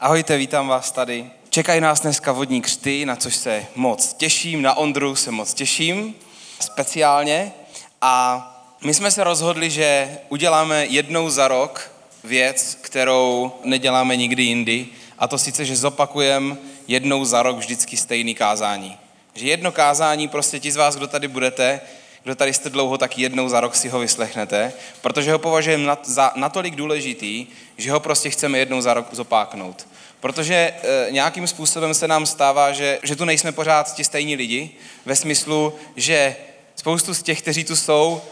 Ahojte, vítám vás tady. Čekají nás dneska vodní křty, na což se moc těším, na Ondru se moc těším, speciálně. A my jsme se rozhodli, že uděláme jednou za rok věc, kterou neděláme nikdy jindy, a to sice, že zopakujeme jednou za rok vždycky stejný kázání. Že jedno kázání, prostě ti z vás, kdo tady budete, kdo tady jste dlouho, tak jednou za rok si ho vyslechnete, protože ho považujeme za natolik důležitý, že ho prostě chceme jednou za rok zopáknout. Protože e, nějakým způsobem se nám stává, že, že tu nejsme pořád ti stejní lidi, ve smyslu, že spoustu z těch, kteří tu jsou,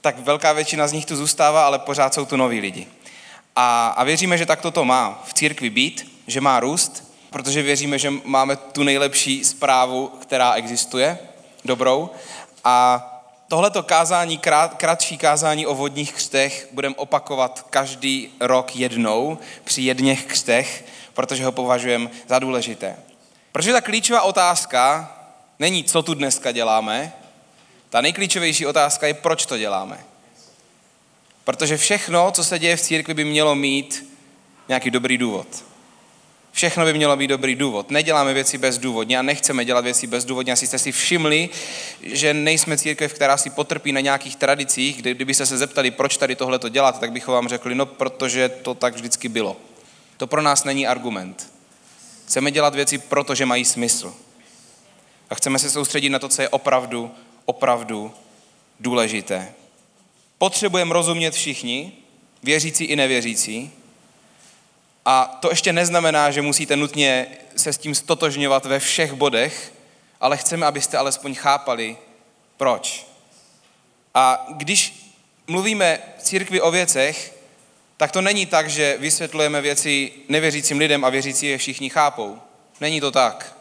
tak velká většina z nich tu zůstává, ale pořád jsou tu noví lidi. A, a věříme, že tak to má v církvi být, že má růst, protože věříme, že máme tu nejlepší zprávu, která existuje, dobrou. A tohleto kázání, krát, kratší kázání o vodních křtech budeme opakovat každý rok jednou při jedněch křtech, protože ho považujeme za důležité. Protože ta klíčová otázka není, co tu dneska děláme, ta nejklíčovější otázka je, proč to děláme. Protože všechno, co se děje v církvi, by mělo mít nějaký dobrý důvod. Všechno by mělo být dobrý důvod. Neděláme věci bezdůvodně a nechceme dělat věci bezdůvodně. Asi jste si všimli, že nejsme církev, která si potrpí na nějakých tradicích, kdy, kdybyste se zeptali, proč tady tohle to dělat, tak bychom vám řekli, no protože to tak vždycky bylo. To pro nás není argument. Chceme dělat věci, protože mají smysl. A chceme se soustředit na to, co je opravdu, opravdu důležité. Potřebujeme rozumět všichni, věřící i nevěřící, a to ještě neznamená, že musíte nutně se s tím stotožňovat ve všech bodech, ale chceme, abyste alespoň chápali, proč. A když mluvíme v církvi o věcech, tak to není tak, že vysvětlujeme věci nevěřícím lidem a věřící je všichni chápou. Není to tak.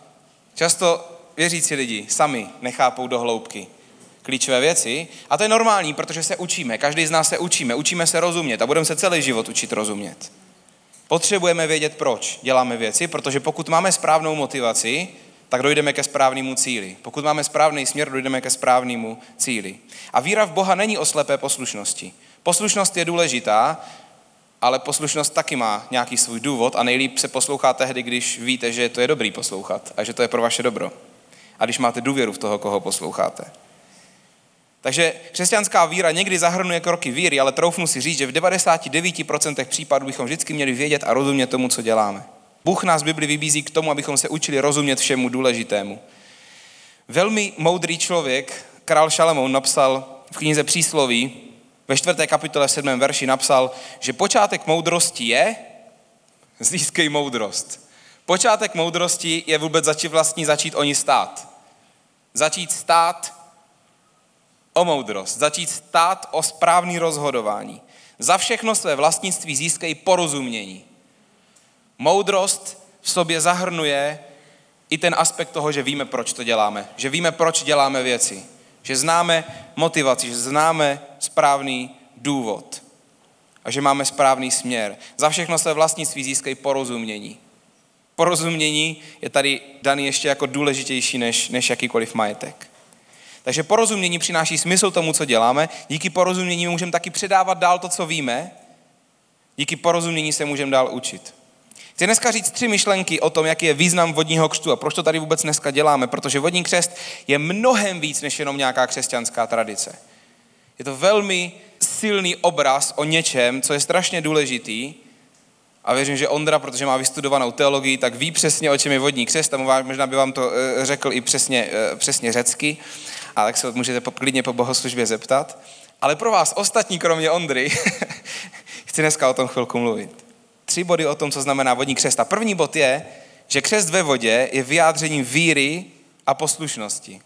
Často věřící lidi sami nechápou do hloubky klíčové věci a to je normální, protože se učíme. Každý z nás se učíme. Učíme se rozumět a budeme se celý život učit rozumět. Potřebujeme vědět, proč děláme věci, protože pokud máme správnou motivaci, tak dojdeme ke správnému cíli. Pokud máme správný směr, dojdeme ke správnému cíli. A víra v Boha není o slepé poslušnosti. Poslušnost je důležitá, ale poslušnost taky má nějaký svůj důvod a nejlíp se poslouchá tehdy, když víte, že to je dobrý poslouchat a že to je pro vaše dobro. A když máte důvěru v toho, koho posloucháte. Takže křesťanská víra někdy zahrnuje kroky víry, ale troufnu si říct, že v 99% případů bychom vždycky měli vědět a rozumět tomu, co děláme. Bůh nás Bibli vybízí k tomu, abychom se učili rozumět všemu důležitému. Velmi moudrý člověk, král Šalamoun, napsal v knize Přísloví, ve čtvrté kapitole v sedmém verši napsal, že počátek moudrosti je, získej moudrost. Počátek moudrosti je vůbec začít vlastní začít o ní stát. Začít stát o moudrost, začít stát o správný rozhodování. Za všechno své vlastnictví získají porozumění. Moudrost v sobě zahrnuje i ten aspekt toho, že víme, proč to děláme. Že víme, proč děláme věci. Že známe motivaci, že známe správný důvod. A že máme správný směr. Za všechno své vlastnictví získají porozumění. Porozumění je tady daný ještě jako důležitější než, než jakýkoliv majetek. Takže porozumění přináší smysl tomu, co děláme. Díky porozumění můžeme taky předávat dál to, co víme. Díky porozumění se můžeme dál učit. Chci dneska říct tři myšlenky o tom, jaký je význam vodního křtu a proč to tady vůbec dneska děláme, protože vodní křest je mnohem víc než jenom nějaká křesťanská tradice. Je to velmi silný obraz o něčem, co je strašně důležitý a věřím, že Ondra, protože má vystudovanou teologii, tak ví přesně, o čem je vodní křest a možná by vám to eh, řekl i přesně, eh, přesně řecky a tak se můžete klidně po bohoslužbě zeptat. Ale pro vás ostatní, kromě Ondry, chci dneska o tom chvilku mluvit. Tři body o tom, co znamená vodní křest. A první bod je, že křest ve vodě je vyjádřením víry a poslušnosti.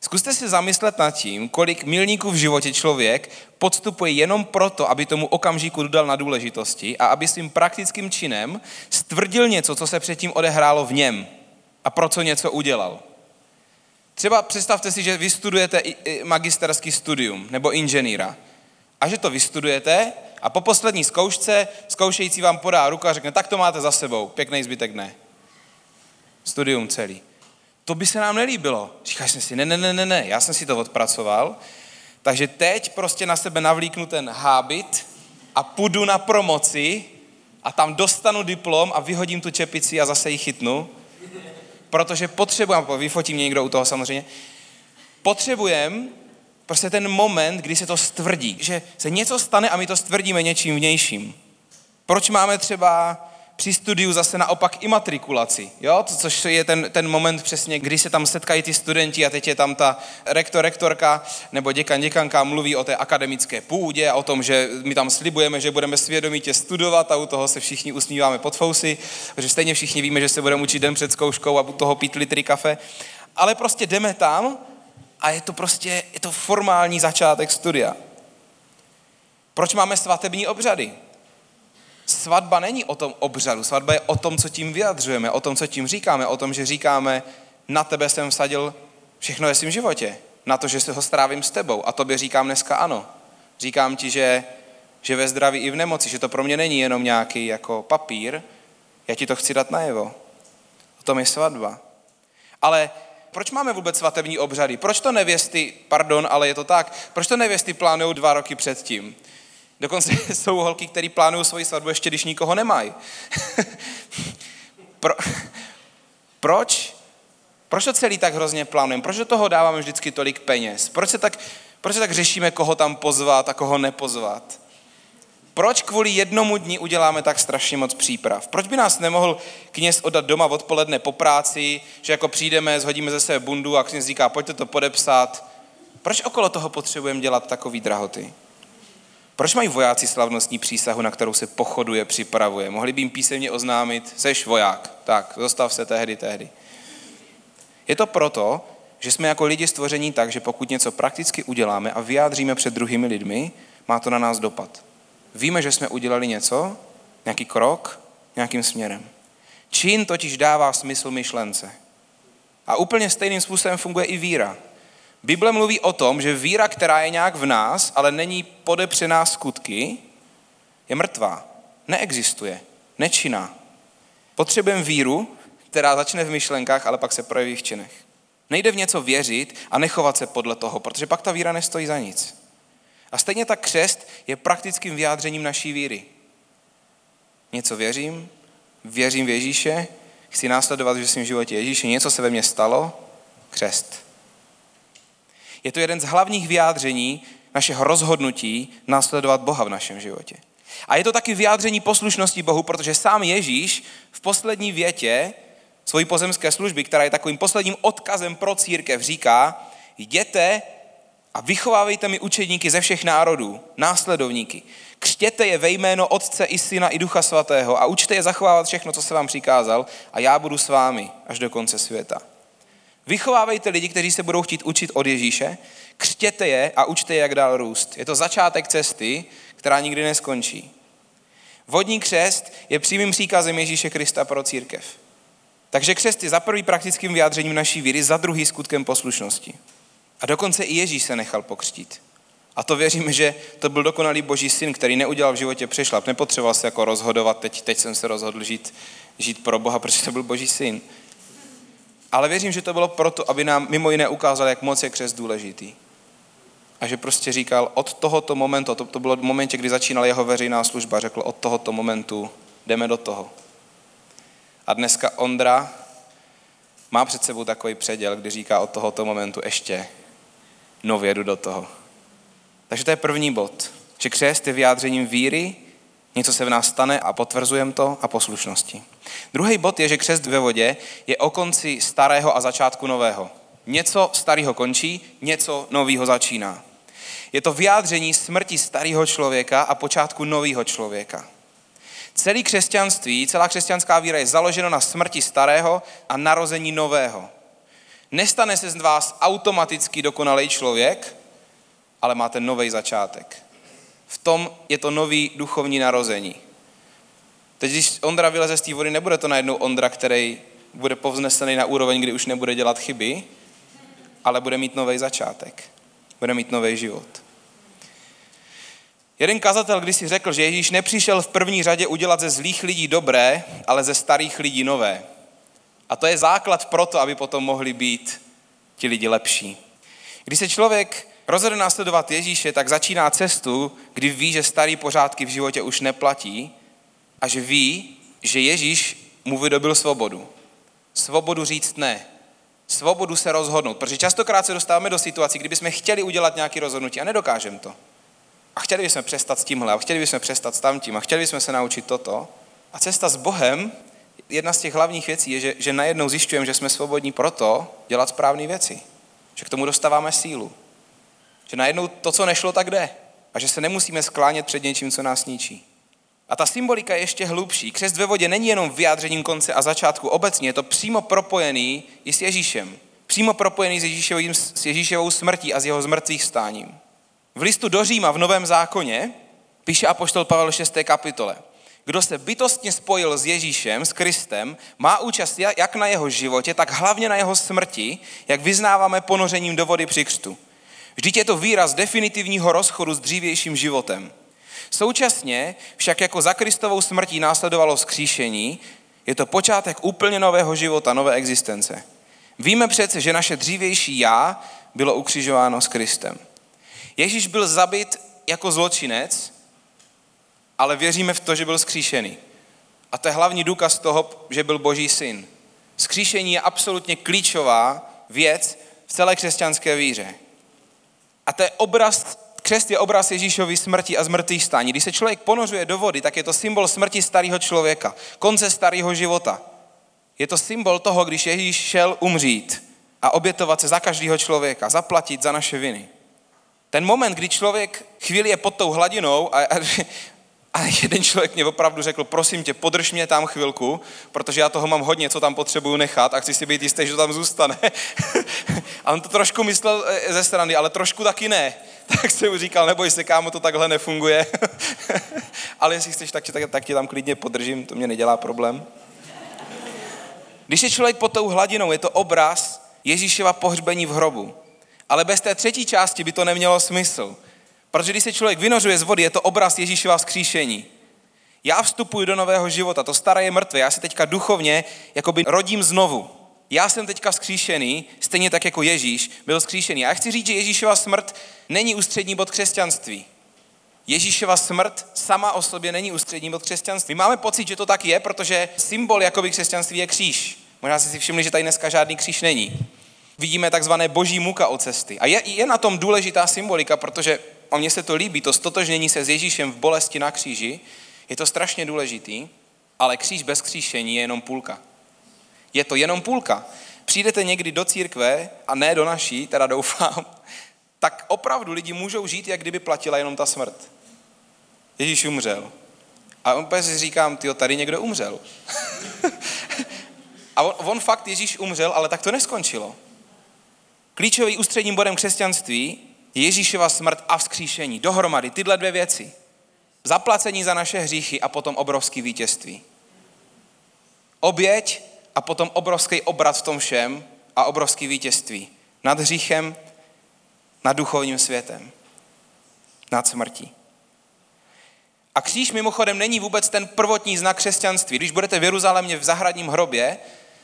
Zkuste si zamyslet nad tím, kolik milníků v životě člověk podstupuje jenom proto, aby tomu okamžiku dodal na důležitosti a aby svým praktickým činem stvrdil něco, co se předtím odehrálo v něm a pro co něco udělal. Třeba představte si, že vystudujete magisterský studium nebo inženýra a že to vystudujete a po poslední zkoušce zkoušející vám podá ruku a řekne, tak to máte za sebou, pěkný zbytek ne. Studium celý. To by se nám nelíbilo. Říkáš si, ne, ne, ne, ne, ne, já jsem si to odpracoval, takže teď prostě na sebe navlíknu ten hábit a půjdu na promoci a tam dostanu diplom a vyhodím tu čepici a zase ji chytnu, protože potřebujeme, vyfotí mě někdo u toho samozřejmě, potřebujeme prostě ten moment, kdy se to stvrdí, že se něco stane a my to stvrdíme něčím vnějším. Proč máme třeba při studiu zase naopak imatrikulaci, jo? což je ten, ten moment přesně, kdy se tam setkají ty studenti a teď je tam ta rektor, rektorka nebo děkan, děkanka mluví o té akademické půdě a o tom, že my tam slibujeme, že budeme svědomitě studovat a u toho se všichni usmíváme pod fousy, protože stejně všichni víme, že se budeme učit den před zkouškou a u toho pít litry kafe. Ale prostě jdeme tam a je to prostě, je to formální začátek studia. Proč máme svatební obřady? Svatba není o tom obřadu, svatba je o tom, co tím vyjadřujeme, o tom, co tím říkáme, o tom, že říkáme, na tebe jsem vsadil všechno ve svém životě, na to, že se ho strávím s tebou a tobě říkám dneska ano. Říkám ti, že, že ve zdraví i v nemoci, že to pro mě není jenom nějaký jako papír, já ti to chci dát najevo. O tom je svatba. Ale proč máme vůbec svatební obřady? Proč to nevěsty, pardon, ale je to tak, proč to nevěsty plánují dva roky předtím? Dokonce jsou holky, které plánují svoji svatbu ještě, když nikoho nemají. Pro, proč? Proč to celý tak hrozně plánujeme? Proč do toho dáváme vždycky tolik peněz? Proč se tak, proč se tak řešíme, koho tam pozvat a koho nepozvat? Proč kvůli jednomu dní uděláme tak strašně moc příprav? Proč by nás nemohl kněz odat doma odpoledne po práci, že jako přijdeme, zhodíme ze sebe bundu a kněz říká, pojďte to podepsat. Proč okolo toho potřebujeme dělat takový drahoty? Proč mají vojáci slavnostní přísahu, na kterou se pochoduje, připravuje? Mohli by jim písemně oznámit, seš voják, tak, zostav se tehdy, tehdy. Je to proto, že jsme jako lidi stvoření tak, že pokud něco prakticky uděláme a vyjádříme před druhými lidmi, má to na nás dopad. Víme, že jsme udělali něco, nějaký krok, nějakým směrem. Čin totiž dává smysl myšlence. A úplně stejným způsobem funguje i víra. Bible mluví o tom, že víra, která je nějak v nás, ale není podepřená skutky, je mrtvá. Neexistuje. Nečinná. Potřebujeme víru, která začne v myšlenkách, ale pak se projeví v činech. Nejde v něco věřit a nechovat se podle toho, protože pak ta víra nestojí za nic. A stejně tak křest je praktickým vyjádřením naší víry. Něco věřím, věřím v Ježíše, chci následovat v svém životě Ježíše, něco se ve mně stalo, křest. Je to jeden z hlavních vyjádření našeho rozhodnutí následovat Boha v našem životě. A je to taky vyjádření poslušnosti Bohu, protože sám Ježíš v poslední větě svojí pozemské služby, která je takovým posledním odkazem pro církev, říká, jděte a vychovávejte mi učedníky ze všech národů, následovníky. Křtěte je ve jméno Otce i Syna i Ducha Svatého a učte je zachovávat všechno, co se vám přikázal a já budu s vámi až do konce světa. Vychovávejte lidi, kteří se budou chtít učit od Ježíše, křtěte je a učte je, jak dál růst. Je to začátek cesty, která nikdy neskončí. Vodní křest je přímým příkazem Ježíše Krista pro církev. Takže křest je za prvý praktickým vyjádřením naší víry, za druhý skutkem poslušnosti. A dokonce i Ježíš se nechal pokřtít. A to věříme, že to byl dokonalý boží syn, který neudělal v životě přešlap. Nepotřeboval se jako rozhodovat, teď, teď jsem se rozhodl žít, žít pro Boha, protože to byl boží syn. Ale věřím, že to bylo proto, aby nám mimo jiné ukázal, jak moc je křest důležitý. A že prostě říkal, od tohoto momentu, to, to bylo v momentě, kdy začínala jeho veřejná služba, řekl, od tohoto momentu jdeme do toho. A dneska Ondra má před sebou takový předěl, kdy říká od tohoto momentu ještě nově jdu do toho. Takže to je první bod. Že křest je vyjádřením víry, něco se v nás stane a potvrzujeme to a poslušnosti. Druhý bod je, že křest ve vodě je o konci starého a začátku nového. Něco starého končí, něco nového začíná. Je to vyjádření smrti starého člověka a počátku nového člověka. Celý křesťanství, celá křesťanská víra je založena na smrti starého a narození nového. Nestane se z vás automaticky dokonalý člověk, ale máte nový začátek. V tom je to nový duchovní narození. Teď, když Ondra vyleze z té vody, nebude to najednou Ondra, který bude povznesený na úroveň, kdy už nebude dělat chyby, ale bude mít nový začátek. Bude mít nový život. Jeden kazatel když si řekl, že Ježíš nepřišel v první řadě udělat ze zlých lidí dobré, ale ze starých lidí nové. A to je základ pro to, aby potom mohli být ti lidi lepší. Když se člověk rozhodne následovat Ježíše, tak začíná cestu, kdy ví, že starý pořádky v životě už neplatí a že ví, že Ježíš mu vydobil svobodu. Svobodu říct ne. Svobodu se rozhodnout. Protože častokrát se dostáváme do situací, kdyby jsme chtěli udělat nějaké rozhodnutí a nedokážeme to. A chtěli bychom přestat s tímhle, a chtěli bychom přestat s tamtím, a chtěli bychom se naučit toto. A cesta s Bohem, jedna z těch hlavních věcí je, že, že najednou zjišťujeme, že jsme svobodní proto dělat správné věci. Že k tomu dostáváme sílu. Že najednou to, co nešlo, tak jde. A že se nemusíme sklánět před něčím, co nás ničí. A ta symbolika je ještě hlubší. Křest ve vodě není jenom vyjádřením konce a začátku obecně, je to přímo propojený i s Ježíšem. Přímo propojený s, Ježíšovým, s Ježíšovou smrtí a s jeho zmrtvých stáním. V listu do Říma v Novém zákoně píše apoštol Pavel 6. kapitole. Kdo se bytostně spojil s Ježíšem, s Kristem, má účast jak na jeho životě, tak hlavně na jeho smrti, jak vyznáváme ponořením do vody při křtu. Vždyť je to výraz definitivního rozchodu s dřívějším životem. Současně však jako za Kristovou smrtí následovalo vzkříšení, je to počátek úplně nového života, nové existence. Víme přece, že naše dřívější já bylo ukřižováno s Kristem. Ježíš byl zabit jako zločinec, ale věříme v to, že byl skříšený. A to je hlavní důkaz toho, že byl Boží syn. Skříšení je absolutně klíčová věc v celé křesťanské víře. A to je obraz, křest je obraz Ježíšovy smrti a zmrtvých stání. Když se člověk ponořuje do vody, tak je to symbol smrti starého člověka, konce starého života. Je to symbol toho, když Ježíš šel umřít a obětovat se za každého člověka, zaplatit za naše viny. Ten moment, kdy člověk chvíli je pod tou hladinou a, a, a jeden člověk mě opravdu řekl, prosím tě, podrž mě tam chvilku, protože já toho mám hodně, co tam potřebuju nechat a chci si být jistý, že to tam zůstane. a on to trošku myslel eh, ze strany, ale trošku taky ne. Tak jsem mu říkal, neboj se, kámo, to takhle nefunguje. ale jestli chceš, tak tak, tak tě tam klidně podržím, to mě nedělá problém. Když je člověk pod tou hladinou, je to obraz Ježíšova pohřbení v hrobu. Ale bez té třetí části by to nemělo smysl. Protože když se člověk vynořuje z vody, je to obraz Ježíšova vzkříšení. Já vstupuji do nového života, to staré je mrtvé, já se teďka duchovně jakoby rodím znovu. Já jsem teďka vzkříšený, stejně tak jako Ježíš byl vzkříšený. A já chci říct, že Ježíšova smrt není ústřední bod křesťanství. Ježíšova smrt sama o sobě není ústřední bod křesťanství. Máme pocit, že to tak je, protože symbol jakoby křesťanství je kříž. Možná jste si všimli, že tady dneska žádný kříž není. Vidíme takzvané boží muka od cesty. A je, je na tom důležitá symbolika, protože a mně se to líbí, to stotožnění se s Ježíšem v bolesti na kříži, je to strašně důležitý, ale kříž bez kříšení je jenom půlka. Je to jenom půlka. Přijdete někdy do církve, a ne do naší, teda doufám, tak opravdu lidi můžou žít, jak kdyby platila jenom ta smrt. Ježíš umřel. A on si říkám, ty tady někdo umřel. a on, on fakt Ježíš umřel, ale tak to neskončilo. Klíčový ústředním bodem křesťanství Ježíšova smrt a vzkříšení. Dohromady tyhle dvě věci. Zaplacení za naše hříchy a potom obrovský vítězství. Oběť a potom obrovský obrat v tom všem a obrovský vítězství. Nad hříchem, nad duchovním světem. Nad smrtí. A kříž mimochodem není vůbec ten prvotní znak křesťanství. Když budete v Jeruzalémě v zahradním hrobě,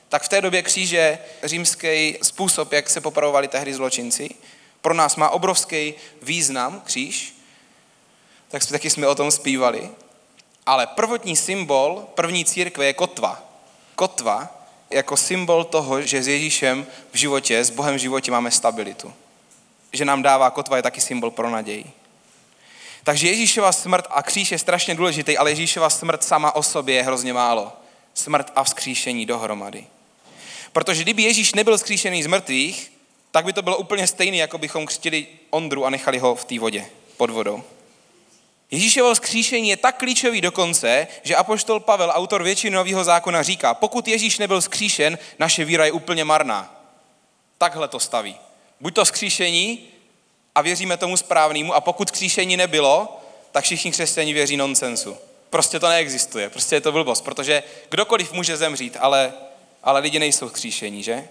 tak v té době kříž je římský způsob, jak se popravovali tehdy zločinci pro nás má obrovský význam, kříž, tak jsme, taky jsme o tom zpívali. Ale prvotní symbol první církve je kotva. Kotva jako symbol toho, že s Ježíšem v životě, s Bohem v životě máme stabilitu. Že nám dává kotva je taky symbol pro naději. Takže Ježíšova smrt a kříž je strašně důležitý, ale Ježíšova smrt sama o sobě je hrozně málo. Smrt a vzkříšení dohromady. Protože kdyby Ježíš nebyl vzkříšený z mrtvých, tak by to bylo úplně stejné, jako bychom křtili Ondru a nechali ho v té vodě, pod vodou. Ježíšovo skříšení je tak klíčový dokonce, že apoštol Pavel, autor většiny nového zákona, říká, pokud Ježíš nebyl skříšen, naše víra je úplně marná. Takhle to staví. Buď to skříšení a věříme tomu správnému, a pokud skříšení nebylo, tak všichni křesťani věří nonsensu. Prostě to neexistuje, prostě je to blbost, protože kdokoliv může zemřít, ale, ale lidi nejsou skříšení, že?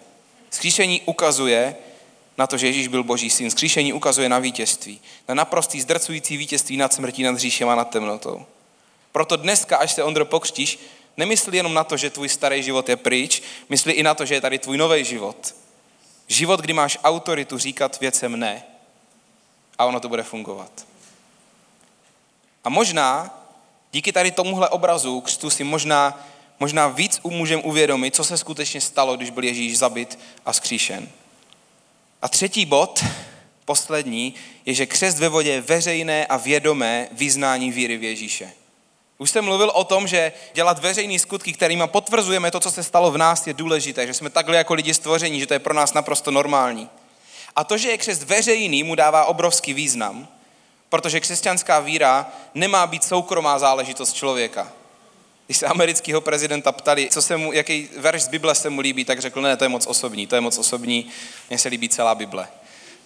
Skříšení ukazuje, na to, že Ježíš byl boží syn. Skříšení ukazuje na vítězství. Na naprostý zdrcující vítězství nad smrtí, nad hříšem a nad temnotou. Proto dneska, až se Ondro pokřtíš, nemyslí jenom na to, že tvůj starý život je pryč, myslí i na to, že je tady tvůj nový život. Život, kdy máš autoritu říkat věcem ne. A ono to bude fungovat. A možná Díky tady tomuhle obrazu křtu si možná, možná víc můžeme uvědomit, co se skutečně stalo, když byl Ježíš zabit a skříšen. A třetí bod, poslední, je, že křest ve vodě je veřejné a vědomé vyznání víry v Ježíše. Už jsem mluvil o tom, že dělat veřejné skutky, kterými potvrzujeme to, co se stalo v nás, je důležité, že jsme takhle jako lidi stvoření, že to je pro nás naprosto normální. A to, že je křest veřejný, mu dává obrovský význam, protože křesťanská víra nemá být soukromá záležitost člověka. Když se amerického prezidenta ptali, co se mu, jaký verš z Bible se mu líbí, tak řekl, ne, to je moc osobní, to je moc osobní, mně se líbí celá Bible.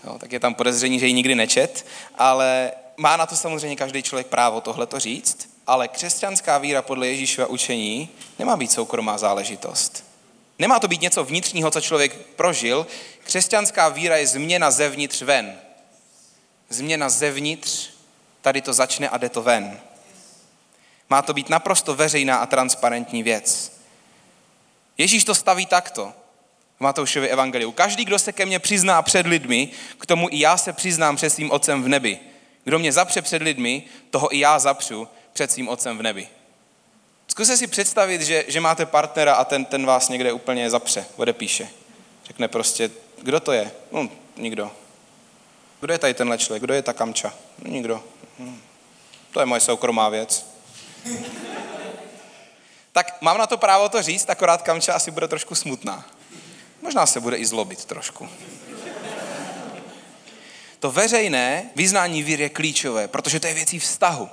Jo, tak je tam podezření, že ji nikdy nečet, ale má na to samozřejmě každý člověk právo tohle to říct, ale křesťanská víra podle Ježíšova učení nemá být soukromá záležitost. Nemá to být něco vnitřního, co člověk prožil. Křesťanská víra je změna zevnitř ven. Změna zevnitř, tady to začne a jde to ven. Má to být naprosto veřejná a transparentní věc. Ježíš to staví takto v Matoušově evangeliu. Každý, kdo se ke mně přizná před lidmi, k tomu i já se přiznám před svým otcem v nebi. Kdo mě zapře před lidmi, toho i já zapřu před svým otcem v nebi. Zkuste si představit, že, že máte partnera a ten, ten vás někde úplně zapře, odepíše. Řekne prostě, kdo to je? No, nikdo. Kdo je tady tenhle člověk? Kdo je ta kamča? No, nikdo. Hm. To je moje soukromá věc. Tak mám na to právo to říct, akorát kamča asi bude trošku smutná. Možná se bude i zlobit trošku. To veřejné vyznání víry je klíčové, protože to je věcí vztahu.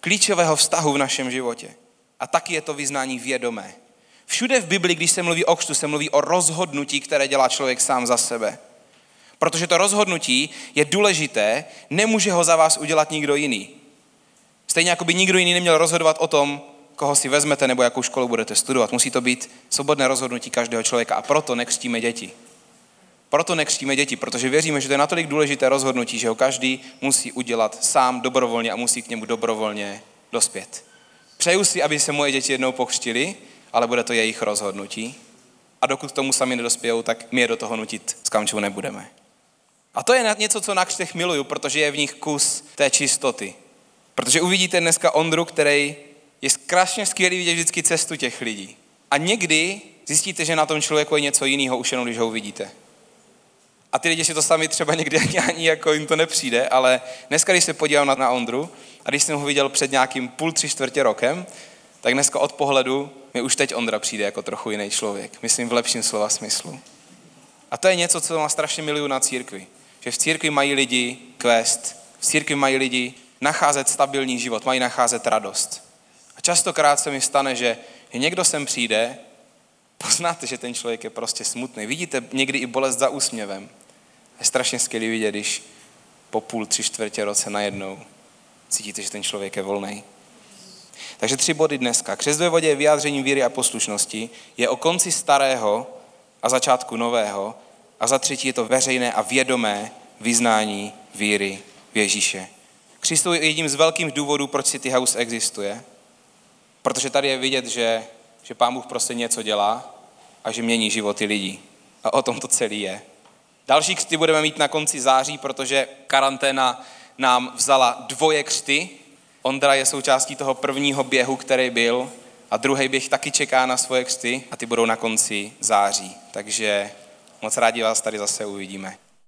Klíčového vztahu v našem životě. A taky je to vyznání vědomé. Všude v Bibli, když se mluví o křtu, se mluví o rozhodnutí, které dělá člověk sám za sebe. Protože to rozhodnutí je důležité, nemůže ho za vás udělat nikdo jiný. Stejně jako by nikdo jiný neměl rozhodovat o tom, koho si vezmete nebo jakou školu budete studovat. Musí to být svobodné rozhodnutí každého člověka a proto nekřtíme děti. Proto nekřtíme děti, protože věříme, že to je natolik důležité rozhodnutí, že ho každý musí udělat sám dobrovolně a musí k němu dobrovolně dospět. Přeju si, aby se moje děti jednou pokřtili, ale bude to jejich rozhodnutí. A dokud k tomu sami nedospějou, tak my je do toho nutit s kamčou nebudeme. A to je něco, co na křtech miluju, protože je v nich kus té čistoty. Protože uvidíte dneska Ondru, který je strašně skvělý vidět vždycky cestu těch lidí. A někdy zjistíte, že na tom člověku je něco jiného, už jenom když ho uvidíte. A ty lidi si to sami třeba někdy ani jako jim to nepřijde, ale dneska, když se podívám na, na Ondru a když jsem ho viděl před nějakým půl, tři čtvrtě rokem, tak dneska od pohledu mi už teď Ondra přijde jako trochu jiný člověk. Myslím v lepším slova smyslu. A to je něco, co má strašně miluju na církvi. Že v církvi mají lidi quest, v církvi mají lidi nacházet stabilní život, mají nacházet radost. A častokrát se mi stane, že někdo sem přijde, poznáte, že ten člověk je prostě smutný. Vidíte někdy i bolest za úsměvem. Je strašně skvělý vidět, když po půl, tři čtvrtě roce najednou cítíte, že ten člověk je volný. Takže tři body dneska. Křest ve vodě je vyjádřením víry a poslušnosti, je o konci starého a začátku nového a za třetí je to veřejné a vědomé vyznání víry v Ježíše. Křistu je jedním z velkých důvodů, proč City House existuje, protože tady je vidět, že, že Pán Bůh prostě něco dělá a že mění životy lidí. A o tom to celý je. Další křty budeme mít na konci září, protože karanténa nám vzala dvoje křty. Ondra je součástí toho prvního běhu, který byl, a druhý běh taky čeká na svoje křty a ty budou na konci září. Takže moc rádi vás tady zase uvidíme.